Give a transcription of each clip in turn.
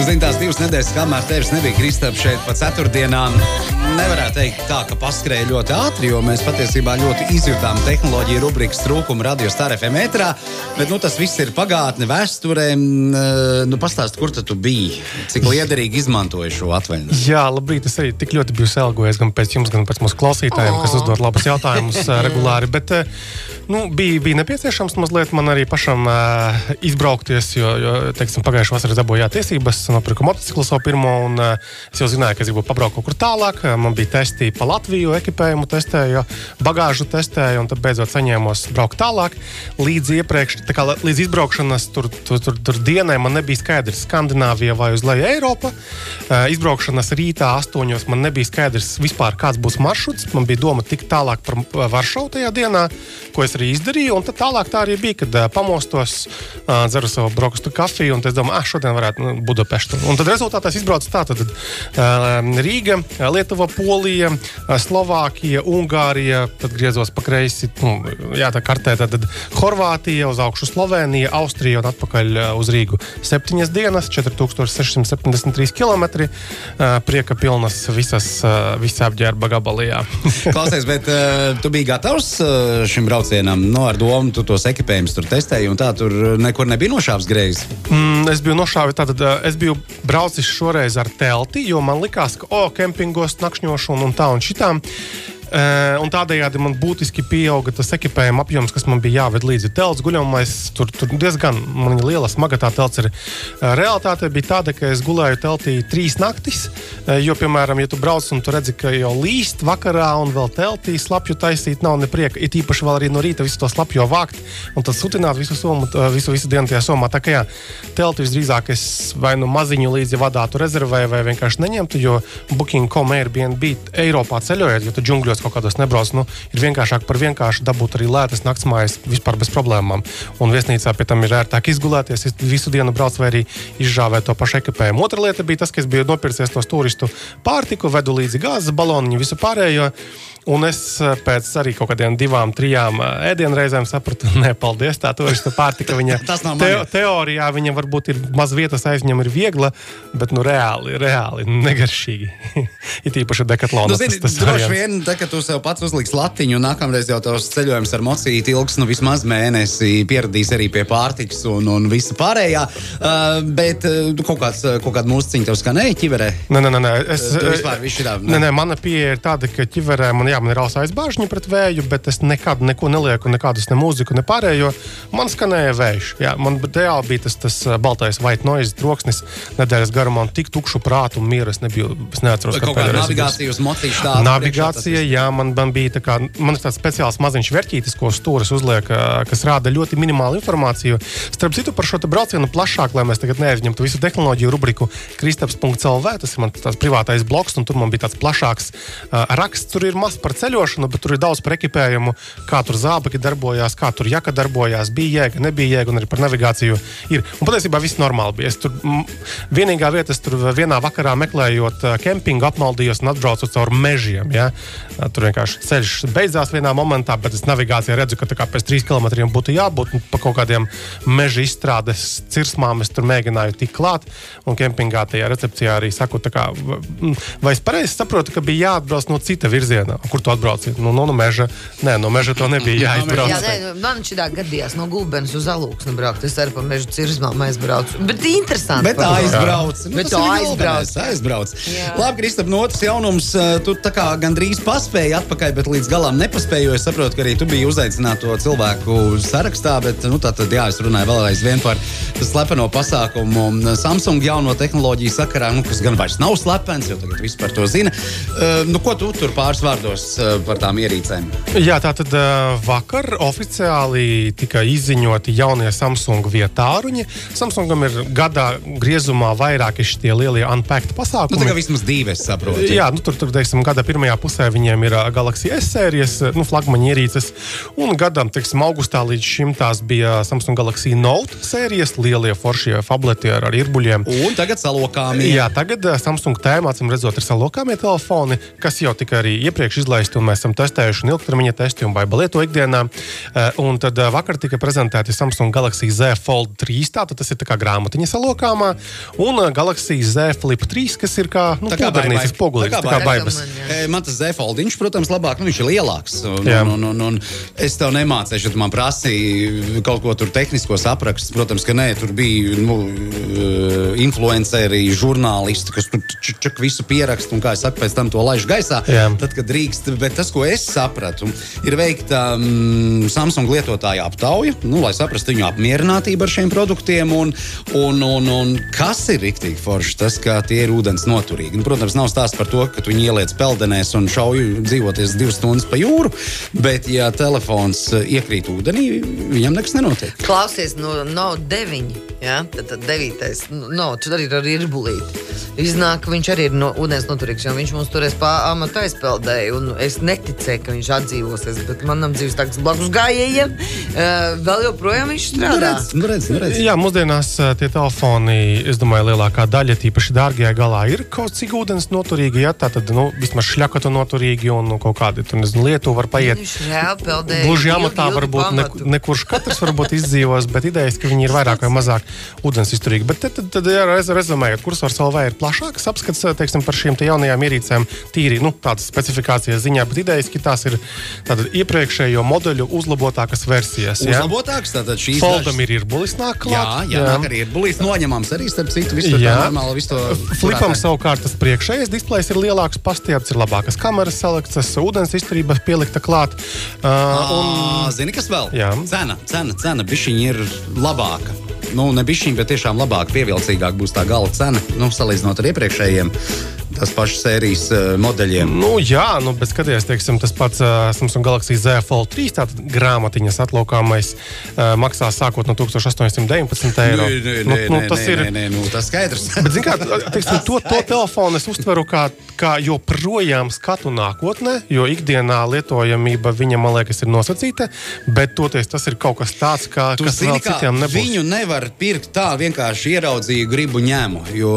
Zini, tās divas nedēļas, kamēr tevis nebija Kristap šeit pa ceturtdienām, nevarētu teikt tā, ka paskrēja ļoti ātri, jo mēs patiesībā ļoti izjutām tehnoloģiju rubrikas trūkumu radio Star FM ētrā. Bet nu, tas viss ir pagātne, vēsturē. Nu, Pastāst, kur tu biji? Cik liederīgi izmantoji šo atvaļinājumu? Jā, labrīt. Es arī tik ļoti biju selgojies gan pēc jums, gan pēc mūsu klausītājiem, kas uzdod labus jautājumus uh, regulāri. Bet, uh, nu, bija, bija nepieciešams mazliet man arī pašam uh, izbraukties, jo, jo teiksim, pagājušā vasarā dabūju tiesības, nopirku motociklu savu pirmo, un uh, es jau zināju, ka es gribu pabraukt kaut kur tālāk. Man bija testi pa Latviju, ekipējumu testēju, bagāžu testēju, un tad beidzot saņēmos braukt tālāk. Līdz iepriekš, tā kā līdz izbraukšanas tur, tur, tur, tur dienai man nebija skaidrs, Skandināvija vai uz leju Eiropa. Uh, izbraukšanas rītā astoņos man nebija skaidrs vispār, kāds būs maršruts. Man bija doma tikt tālāk par Varšavu tajā dienā, ko es arī izdarīju. Un tad tālāk tā arī bija, kad pamostos, dzeru savu brokastu kafiju un es domāju, ah, šodien varētu nu, Budapeštu. Un tad rezultātā es izbraucu tā, tad uh, Rīga, Lietuva, Polija, uh, Slovākija, Ungārija, tad griezos pa kreisi, nu, jā, tā kartē, tad, tad Horvātija, uz augšu Slovenija, Austrija un atpakaļ uh, uz Rīgu. Septiņas dienas, 4673 km, uh, prieka pilnas visas, uh, visa apģērba gabalījā. Klausies, bet uh, tu biji gatavs uh, šim braucienam? Nu, ar domu, tu tos ekipējumus tur testēji, un tā tur nekur nebija nošāvis greizi. Mm, es biju nošāvis, tātad es biju braucis šoreiz ar telti, jo man likās, ka, oh, kempingos nakšņošu un, un tā un šitām. Uh, tādējādi man būtiski pieauga tas ekipējuma apjoms, kas man bija jāved līdzi. Telts guļamais, tur, tur diezgan liela, smaga tā telts ir. Uh, realitāte bija tāda, ka es gulēju teltī trīs naktis. Uh, jo, piemēram, ja tu brauc un tu redzi, ka jau līst vakarā un vēl teltī slapju taisīt, nav neprieka. Ir īpaši vēl arī no rīta visu to slapju vākt un tad sutināt visu, somu, visu, visu dienu tajā somā. Tā kā jā, telti visdrīzāk es vai nu maziņu līdzi vadātu rezervēju vai vienkārši neņemtu, jo Booking.com Airbnb Eiropā ceļojot, jo tu džungļos kaut kādos nebrauc. Nu, ir vienkāršāk par vienkāršu dabūt arī lētas naktsmājas vispār bez problēmām. Un viesnīcā pie tam ir ērtāk izgulēties, visu dienu brauc vai arī izžāvēt to pašu ekipējumu. Otra lieta bija tas, ka es biju nopircies tos turistu pārtiku, vedu līdzi gāzes baloniņu, visu pārējo. Un es eh, pēc arī kaut kādiem divām, trijām eh, ēdienreizēm sapratu, nē, paldies, tā turista pārtika. Viņa te, teorijā viņa varbūt ir maz vietas aizņem, ir viegla, bet nu reāli, reāli negaršīgi. ir īpaši dekatlona. Nu, zini, tas, tas droši vien, tā, ka tu sev pats uzliks latiņu, un nākamreiz jau tavs ceļojums ar mocīti ilgs nu vismaz mēnesi, pieradīs arī pie pārtikas un, un visa pārējā. Uh, bet uh, kaut, kāds, kaut kāda mūziķa tev skanēja ķiverē? Nē, nē, nē. Es, uh, vispār, tā, nē, nē, mana pieeja ir tāda, ka ķiverē man jā, man ir ausais bāžņi pret vēju, bet es nekad neko nelieku, nekādus ne mūziku, ne pārējo. Man skanēja vējš. Jā, man reāli bija tas, tas baltais white noise troksnis nedēļas garumā un tik tukšu prātu un mieru es nebiju. Es neatceros, kā tā navigācija uz mocīšu tādu. Navigācija, jā, man, man bija tā kā, man ir tāds speciāls maziņš vērtītis, ko stūris uzliek, kas rāda ļoti minimālu informāciju. Starp citu, par šo braucienu plašāk, lai mēs tagad neaizņemtu visu tehnoloģiju rubriku kristaps.lv, tas ir mans privātais bloks, un tur man bija tāds plašāks uh, raksts. Tur ir maz par ceļošanu, bet tur ir daudz par ekipējumu, kā tur zābaki darbojās, kā tur jaka darbojās, bija jēga, nebija jēga, un arī par navigāciju ir. Un patiesībā viss normāli bija. Es tur vienīgā vieta, es tur vienā vakarā meklējot kempingu, apmaldījos un atbraucu caur mežiem. Ja? Tur vienkārši ceļš beidzās vienā momentā, bet es navigācijā redzu, ka pēc trīs kilometriem būtu jābūt pa kaut kādiem meža izstrādes cirsmām. Es tur mēģināju tikt klāt, un kempingā tajā recepcijā arī saku, kā, vai es pareizi saprotu, ka bija jāatbrauc no cita virziena, kur tu atbrauci? Nu, no, no meža. Nē, no meža to nebija jāizbrauc. Jā, nē, man šī gadījās no gulbenes uz alūksni braukt. Es arī pa meža cirzmām aizbraucu. Bet interesanti. Bet aizbrauc. Nu, bet aizbrauc. aizbrauc. Labi, Kristap, no otras jaunums, eh, tu tā kā gandrīz paspēji atpakaļ, bet līdz galam nepaspēji, jo es saprotu, ka arī tu biji uzaicināts to cilvēku sarakstā, bet, nu, tā tad, jā, es runāju vēl aizvien par slepeno pasākumu Samsung jauno tehnoloģiju sakarā, nu, kas gan vairs nav slepens, jo tagad viss par to zina. Uh, nu, ko tu tur pāris vārdos uh, par tām ierīcēm? Jā, tā tad uh, vakar oficiāli tika izziņoti jaunie Samsung vietāruņi. Samsungam ir gadā griezumā vairāki šie lielie unpacked pasākumi. Nu, tā kā vismaz divi, es saprotu. Jā, nu, tur, tur teiksim, gada pirmajā pusē viņiem ir uh, Galaxy S sērijas, nu, flagmaņa ierīces. Un gadam, teiksim, augustā līdz šim tās bija Samsung Galaxy Note sērijas, lielie foršie tableti ar, ar irbuļiem. Un tagad salokāmie. Jā, tagad Samsung tēmā, acīm redzot, ir salokāmie telefoni, kas jau tika arī iepriekš izlaisti izlaisti, un mēs esam testējuši un ilgtermiņa testi un baiba lieto ikdienā. Uh, un tad uh, vakar tika prezentēti Samsung Galaxy Z Fold 3, tātad tas ir tā kā grāmatiņa salokāmā, un uh, Galaxy Z Flip 3, kas ir kā, nu, pūdernīcas pogulīts, Tā kā kā baibas. E, Man tas zefoldiņš, protams, labāk, nu, viņš ir lielāks. Un, un, un, un, un es tev nemācīju, ja tu man prasīji kaut ko tur tehniskos aprakstus. Protams, ka nē, tur bija nu, e, influenceri, žurnālisti, kas tur čak, visu pieraksta un, kā es saku, pēc tam to laiž gaisā. Jā. Tad, kad drīkst, bet tas, ko es sapratu, ir veikta um, Samsung lietotāja aptauja, nu, lai saprastu viņu apmierinātību ar šiem produktiem. Un, un, un, un kas ir rīktīgi forši? Tas, ka tie ir ūdens noturīgi. Nu, protams, nav stāsts par to, ka tu viņu ieliec peldenēs un šauj dzīvoties divas stundas pa jūru, bet, ja telefons iekrīt ūdenī, viņam nekas nenotiek. Klausies, no Note 9. Ja? Tad, tad 9. No, tur arī ir ar irbulīti. Iznāk, ka viņš arī ir no ūdens noturīgs, jo viņš mums turēs pāri aizpeldēju. un Es neticēju, ka viņš atdzīvosies, bet manam dzīves tādas blakus gājējiem uh, vēl joprojām viņš Nu, strādā. redz, nu, redz, nu, redz. Jā, mūsdienās eh, tie telefoni, es domāju, lielākā daļa, tīpaši dārgajā galā, ir kaut cik ūdens noturīgi. Ja? Tā tad nu, vismaz šļakatu noturīgi un nu, kaut kādi tur nezinu, lietu var paiet. Gluži amatā varbūt ne, pamatu. ne kurš katrs varbūt izdzīvos, bet idejas, ka viņi ir vairāk vai mazāk ūdens izturīgi. Bet tad, tad, tad jā, rez- rezumējot, kursors LV ir plašāks apskats teiksim, par šīm te jaunajām ierīcēm, tīri nu, tādas specifikācijas ziņā, bet idejas, ka tās ir iepriekšējo modeļu uzlabotākas versijas. Ja? Uzlabotāks, tātad šīs Foldam ir ierbulis nāk Jā, klāt. jā, nāk arī ir bulīs noņemams arī starp citu. Visu tur tā Jā. normāli, visu to Flipam turētāji. savukārt tas priekšējais displejs ir lielāks, pastiepts, ir labākas kameras selekcijas, ūdens izturība pielikta klāt. Uh, Un... Zini, kas vēl? Jā. Cena, cena, cena bišķiņa ir labāka. Nu, ne bišķiņa, bet tiešām labāka, pievilcīgāka būs tā gala cena. Nu, salīdzinot ar iepriekšējiem, tas pašas sērijas uh, modeļiem. Nu, jā, nu, bet skaties, teiksim, tas pats uh, Samsung Galaxy Z Fold 3, tātad grāmatiņas atlokāmais, uh, maksā sākot no 1819 eiro. Nē, nē, nu, nē, nu, nē, tas nē, ir. nē, nē, nu, tas skaidrs. Bet, zin, kā, teiksim, to, to telefonu es uztveru kā, kā joprojām skatu nākotnē, jo ikdienā lietojamība viņam, man liekas, ir nosacīta. Bet toties tas ir kaut kas tāds, kā, Tu kas zini, vēl citiem nebūs. viņu nevar pirkt tā vienkārši ieraudzīju, gribu ņēmu. Jo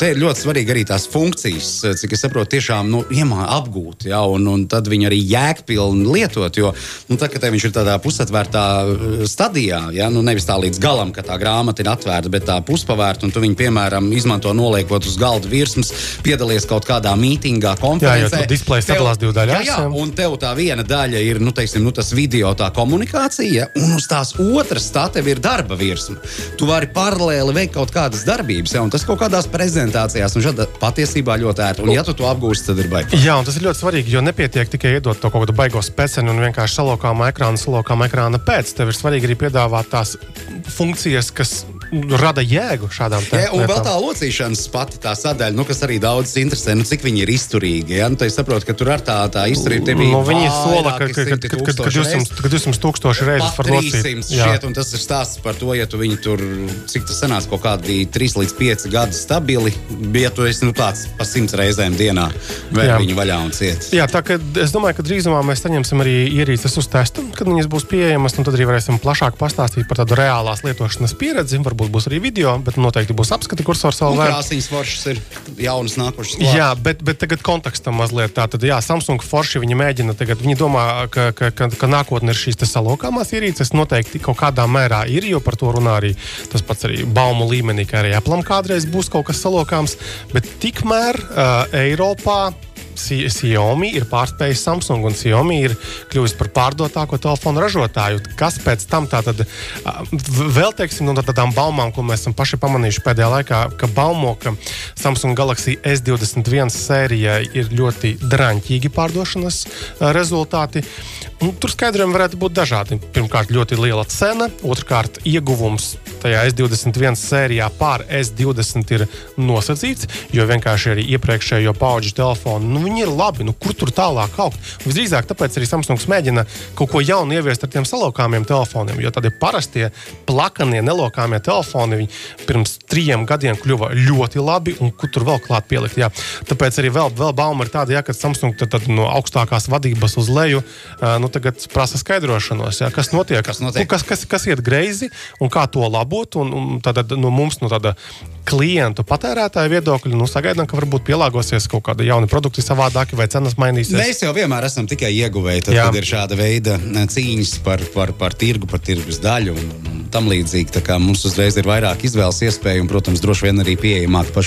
te ir ļoti svarīgi arī tās funkcijas, cik es saprotu, tiešām nu, apgūt. Ja, un, un tad viņi arī jēgpilni lietot. Jo nu, tā, viņš ir tādā pusatvērtā uh, stadijā, ja, nu, nevis tā līdz galam, ka tā grāmata ir atvērta, bet tā puspavērta. Un tu viņu, piemēram, izmanto noliekot uz galda virsmas, piedalies kaut kādā mītingā, konferencē. tur displejs Tev- sadalās divu Jā, jā, jā. un tev tā viena daļa ir nu, teiksim, nu, tas video, tā komunikācija, un uz tās otras tā tev ir darba virsma. Tu vari paralēli veikt kaut kādas darbības, ja, un tas kaut kādās prezentācijās, un šāda patiesībā ļoti ērti. Un, ja tu to apgūsi, tad ir baigi. Jā, un tas ir ļoti svarīgi, jo nepietiek tikai iedot to kaut kādu baigo speciālu un vienkārši salokām ekrānu, salokām ekrāna pēc. Tev ir svarīgi arī piedāvāt tās funkcijas, kas rada jēgu šādām Ja, un vēl tā locīšanas pati tā sadaļa, nu, kas arī daudz interesē, nu, cik viņi ir izturīgi. Ja? Nu, tā es saprotu, ka tur ar tā, tā izturība bija. Nu, viņi sola, ka, ka, ka, ka, ka, ka, tūkstoši 200, reizes. ka 200 tūkstoši reizes. 300 Jā. šķiet, un tas ir stāsts par to, ja tu viņu tur, cik tas sanāca, kaut kādi 3 līdz 5 gadi stabili, ja tu esi nu, tāds pa 100 reizēm dienā, Jā. viņu vaļā un ciet. Jā, tā kā es domāju, ka drīzumā mēs saņemsim arī ierīces uz testu, kad viņas būs pieejamas. un Tad arī varēsim plašāk pastāstīt par tādu reālās lietošanas pieredzi. Varbūt būs arī video, bet noteikti būs apskati kursors vēl. krāsainas foršas ir jaunas nākušas. klāt. Jā, bet, bet tagad kontekstam mazliet tā. Tad, jā, Samsung Forši viņi mēģina tagad, viņi domā, ka, ka, ka, ka nākotnē ir šīs te salokāmās ierīces. Noteikti kaut kādā mērā ir, jo par to runā arī tas pats arī baumu līmenī, ka arī Apple kādreiz būs kaut kas salokāms. Bet tikmēr uh, Eiropā. Xiaomi ir pārspējis Samsung, un Xiaomi ir kļuvis par pārdotāko telefonu ražotāju. Kas pēc tam tātad, vēl teiksim, no tādām baumām, ko mēs esam paši pamanījuši pēdējā laikā, ka baumo, ka Samsung Galaxy S21 sērijai ir ļoti draņķīgi pārdošanas rezultāti. Un tur skaidrojumi varētu būt dažādi. Pirmkārt, ļoti liela cena, otrkārt, ieguvums tajā S21 sērijā pār S20 ir nosacīts, jo vienkārši arī iepriekšējo pauģu telefonu nu, viņi ir labi. Nu, kur tur tālāk augt? Visdrīzāk tāpēc arī Samsungs mēģina kaut ko jaunu ieviest ar tiem salokāmiem telefoniem, jo tādi parastie, plakanie, nelokāmie telefoni pirms trījiem gadiem kļuva ļoti labi, un kur tur vēl klāt pielikt. Jā. Tāpēc arī vēl, vēl bauma ir tāda, jā, ka Samsung tad, tad no augstākās vadības uz leju nu, prasa skaidrošanos, jā, kas notiek, Kas notiek? Un kas, kas, kas iet greizi un kā to labot. Un, un tad, no mums, no tāda klientu patērētāja viedokļa, nu, sagaidām, ka varbūt pielāgosies kaut kādi jauni produkti savādāki vai cenas mainīsies. Mēs jau vienmēr esam tikai ieguvēji, tad, Jā. kad ir šāda veida cīņas par, par, par tirgu, par tirgus daļu un, un tam līdzīgi. Mums uzreiz ir vairāk izvēles iespēju un, protams, droši vien arī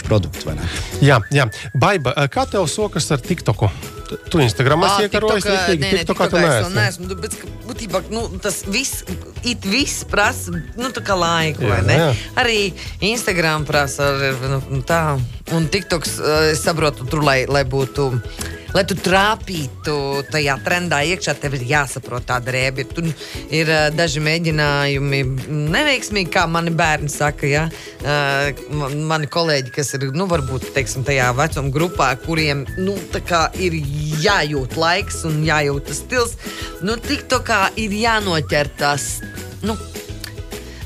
produkti. vai ne? Jā, jā. Baiba, kā tev sokas ar TikToku? Tu- Tu Instagram Ā, esi nē, nē, TikTokā tu neesi. neesmu. nu, Bet, būtībā nu, tas viss, it viss prasa nu, tā kā laiku, Jā, vai ne? jā. Arī Instagram prasa nu, nu, tā. Un TikToks, eh, es saprotu, tur, lai, lai būtu. Lai tu trāpītu tajā trendā iekšā, tev ir jāsaprot tā drēbe. Tur ir uh, daži mēģinājumi, neveiksmīgi, kā mani bērni saka. Ja? Uh, mani kolēģi, kas ir nu, varbūt teiksim, tajā vecuma grupā, kuriem nu, ir jājūt laiks un jājūt tas stils, nu, tik to kā ir jānoķer tas. Nu,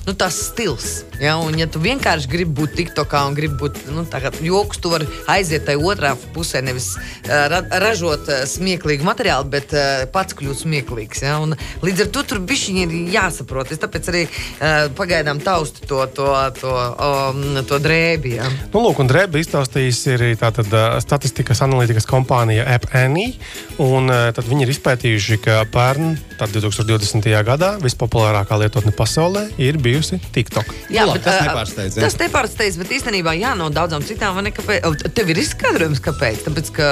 nu, tas stils. Ja? Un, ja tu vienkārši gribi būt TikTokā un gribi būt nu, joks, tu vari aiziet tajā otrā pusē, nevis ra ražot smieklīgu materiālu, bet uh, pats kļūt smieklīgs. Ja? Un, līdz ar to tur bišķiņi ir jāsaprot. Es tāpēc arī uh, pagaidām taustu to, to, to, um, to drēbi. Ja? Nu, lūk, un Drēba iztaustījis arī tātad, uh, statistikas analītikas kompānija AppAnnie. Un, tad viņi ir izpētījuši, ka pērn, tad 2020. gadā vispopulārākā lietotne pasaulē ir bijusi TikTok. Jā, Labi, tas nepārsteidz, jā. Tas nepārsteidz, bet īstenībā jā, no daudzām citām. vai ne, Kāpēc? O, Tev ir izskaidrojums, kāpēc? Tāpēc, ka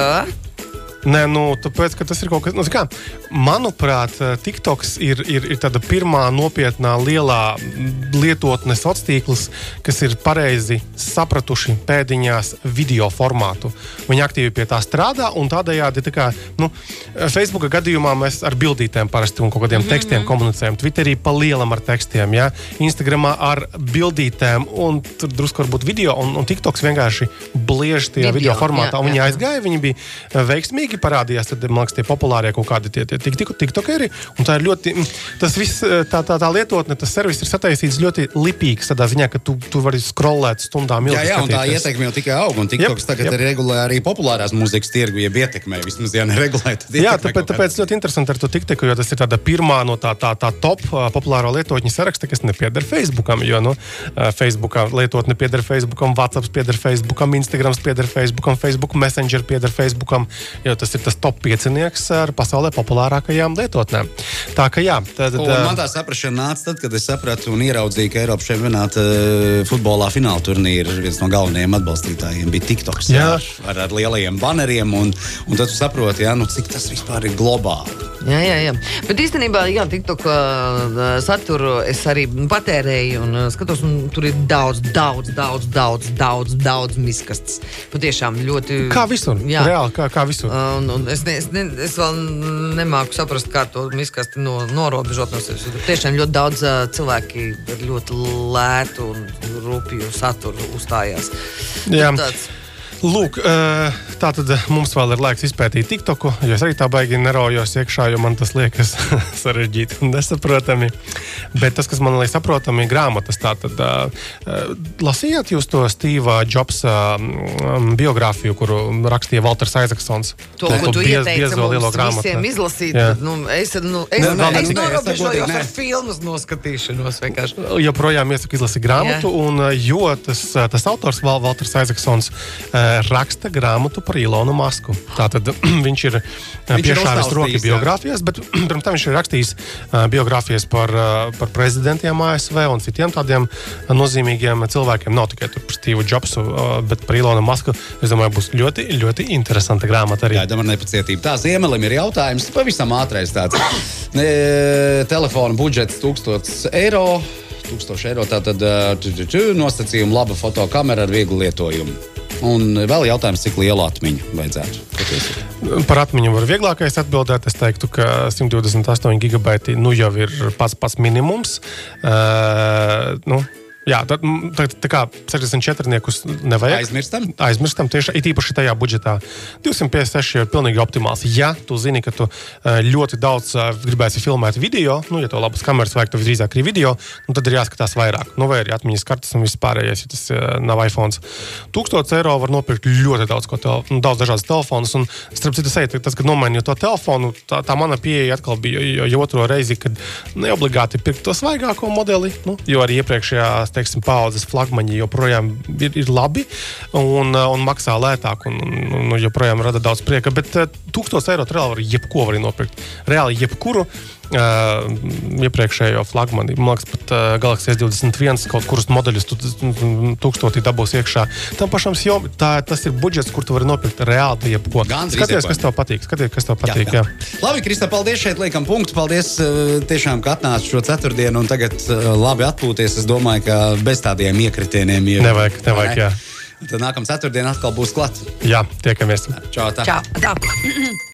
Nē, nu, tāpēc, ka tas ir kaut kas tāds, nu, kā, manuprāt, TikToks ir, ir, ir tāda pirmā nopietnā lielā lietotne sociālais tīkls, kas ir pareizi sapratuši pēdiņās video formātu. Viņi aktīvi pie tā strādā, un tādējādi, tā kā, nu, Facebook gadījumā mēs ar bildītēm parasti un kaut kādiem mm -hmm. tekstiem komunicējam. Twitterī pa lielam ar tekstiem, ja? Instagramā ar bildītēm, un tur drusku varbūt video, un, un TikToks vienkārši bliež tajā Video, video formātā. jā, Viņi jā, jā. aizgāja, viņi bija eh, veiksmīgi parādījās, tad, man liekas, tie populārie kaut kādi tie, tie tik, tik, tiktokeri. Un tā ir ļoti, mm, tas viss, eh, tā, tā, tā lietotne, tas servis ir sataisīts ļoti lipīgs tādā ziņā, ka tu, tu vari scrollēt stundām ilgi. Jā, jā, un tā ietekme jau tikai aug. Un TikToks Jep, tagad ir regulē arī populārās mūzikas tirgu, ja ietekmē. Vismaz, ja neregulē, Jā, tāpēc, tāpēc ļoti interesanti ar to TikToku, jo tas ir tāda pirmā no tā, tā, tā top ā, populāro lietotņu saraksta, kas nepieder Facebookam. Jo nu, ā, Facebookā lietotne pieder Facebookam, WhatsApp pieder Facebookam, Instagram pieder Facebookam, Facebook Messenger pieder Facebookam, jo tas ir tas top piecinieks ar pasaulē populārākajām lietotnēm. Tā ka jā, tad, Un man tā saprāšana nāca tad, kad es sapratu un ieraudzīju, ka Eiropas čempionāta futbolā fināla turnīra viens no galvenajiem atbalstītājiem bija TikToks. Jā. Ar, ar, ar lielajiem baneriem, un, un tad tu saproti, jā, nu, cik tas vispār ir globāli. Jā, jā, jā. Bet īstenībā, jā, TikTok uh, saturu es arī patērēju un uh, skatos, un tur ir daudz, daudz, daudz, daudz, daudz, daudz miskastes. Patiešām ļoti. kā visur? Jā. Reāli, kā, kā visur. Uh, Un, un es, ne, es, ne, es vēl nemāku saprast, kā to miskasti no, norobežot no sevis. Tur Tiešām ļoti daudz uh, cilvēki ar ļoti lētu un rūpīgu saturu uzstājās. Jā. Nu, tāds- Lūk, eh, tā tad mums vēl ir laiks izpētīt TikToku. jo Es arī tā baigi neraujos iekšā, jo man tas liekas sarežģīti un nesaprotami. Bet tas, kas man liekas saprotami, ir grāmatas. Tātad, uh, lasījāt jūs to Steva Jobsa um, biogrāfiju, kuru rakstīja Walters Aizaksons? To, ko tu biez- ieteici mums grāmatu. visiem izlasīt, tad, nu, es, nu, es, nu, nē, es es norobežojos ar filmas noskatīšanos. vienkārši. joprojām iesaku izlasīt grāmatu, Jā. un, jo tas, tas autors, Aizaksons, uh, raksta grāmatu par Ilonu Masku. Tātad viņš ir uh, Viņš ir piešāvis rokas biogrāfijās, bet pirms tam viņš ir rakstījis uh, biogrāfijas par, par prezidentiem ASV un citiem tādiem nozīmīgiem cilvēkiem. Nav tikai par Stevu Jobsu, bet par Ilonu Masku. Es domāju, būs ļoti, ļoti interesanta grāmata arī. Gaidām ar nepacietību. Tā ziemelim ir jautājums, pavisam ātrais tāds. E, telefona budžets 1000 eiro. 1000 eiro tātad tu, nosacījuma laba fotokamera ar vieglu lietojumu. Un vēl jautājums, cik lielu atmiņu vajadzētu. Par atmiņu var vieglākais atbildēt. Es teiktu, ka 128 gigabaiti nu jau ir pats pats minimums. Uh, nu, Jā, tad, tā, tā kā 64 niekus nevajag. Aizmirstam? Aizmirstam tieši it īpaši šajā budžetā. 256 ir pilnīgi optimāls. Ja tu zini, ka tu eh, ļoti daudz eh, gribēsi filmēt video, nu, ja to labas kameras vajag, tad visdrīzāk arī video, nu, tad ir jāskatās vairāk. Nu, vai arī atmiņas kartes un viss pārējais, ja tas uh, nav iPhone. 1000 eiro var nopirkt ļoti daudz, ko tel, nu, daudz dažādas telefonus. Un, starp citu, es tas, kad nomainīju to telefonu, tā, tā mana pieeja atkal bija jau, otro reizi, kad neobligāti pirkt to svaigāko modeli, nu, jo arī iepriekšējās teiksim, paudzes flagmaņi joprojām ir, ir labi un, un maksā lētāk un, un, un joprojām rada daudz prieka. Bet 1000 eiro reāli var jebko var nopirkt. Reāli jebkuru. Uh, iepriekšējo flagmanu. Man liekas, pat uh, Galaxy S21 kaut kurus modeļus tu tūkstotī dabūs iekšā. Tam pašam jau tā, tas ir budžets, kur tu vari nopirkt reāli jebko. Skaties, kas tev patīk. Skaties, kas tev patīk. Jā, jā. Jā. Labi, Krista, paldies. Šeit liekam punktu. Paldies uh, tiešām, ka atnāci šo ceturtdienu un tagad uh, labi atpūties. Es domāju, ka bez tādiem iekritieniem jau nevajag. nevajag ne? jā. Tad nākamā ceturtdiena atkal būs klāta. Jā, tiekamies. Čau! Tā. Čau, tā.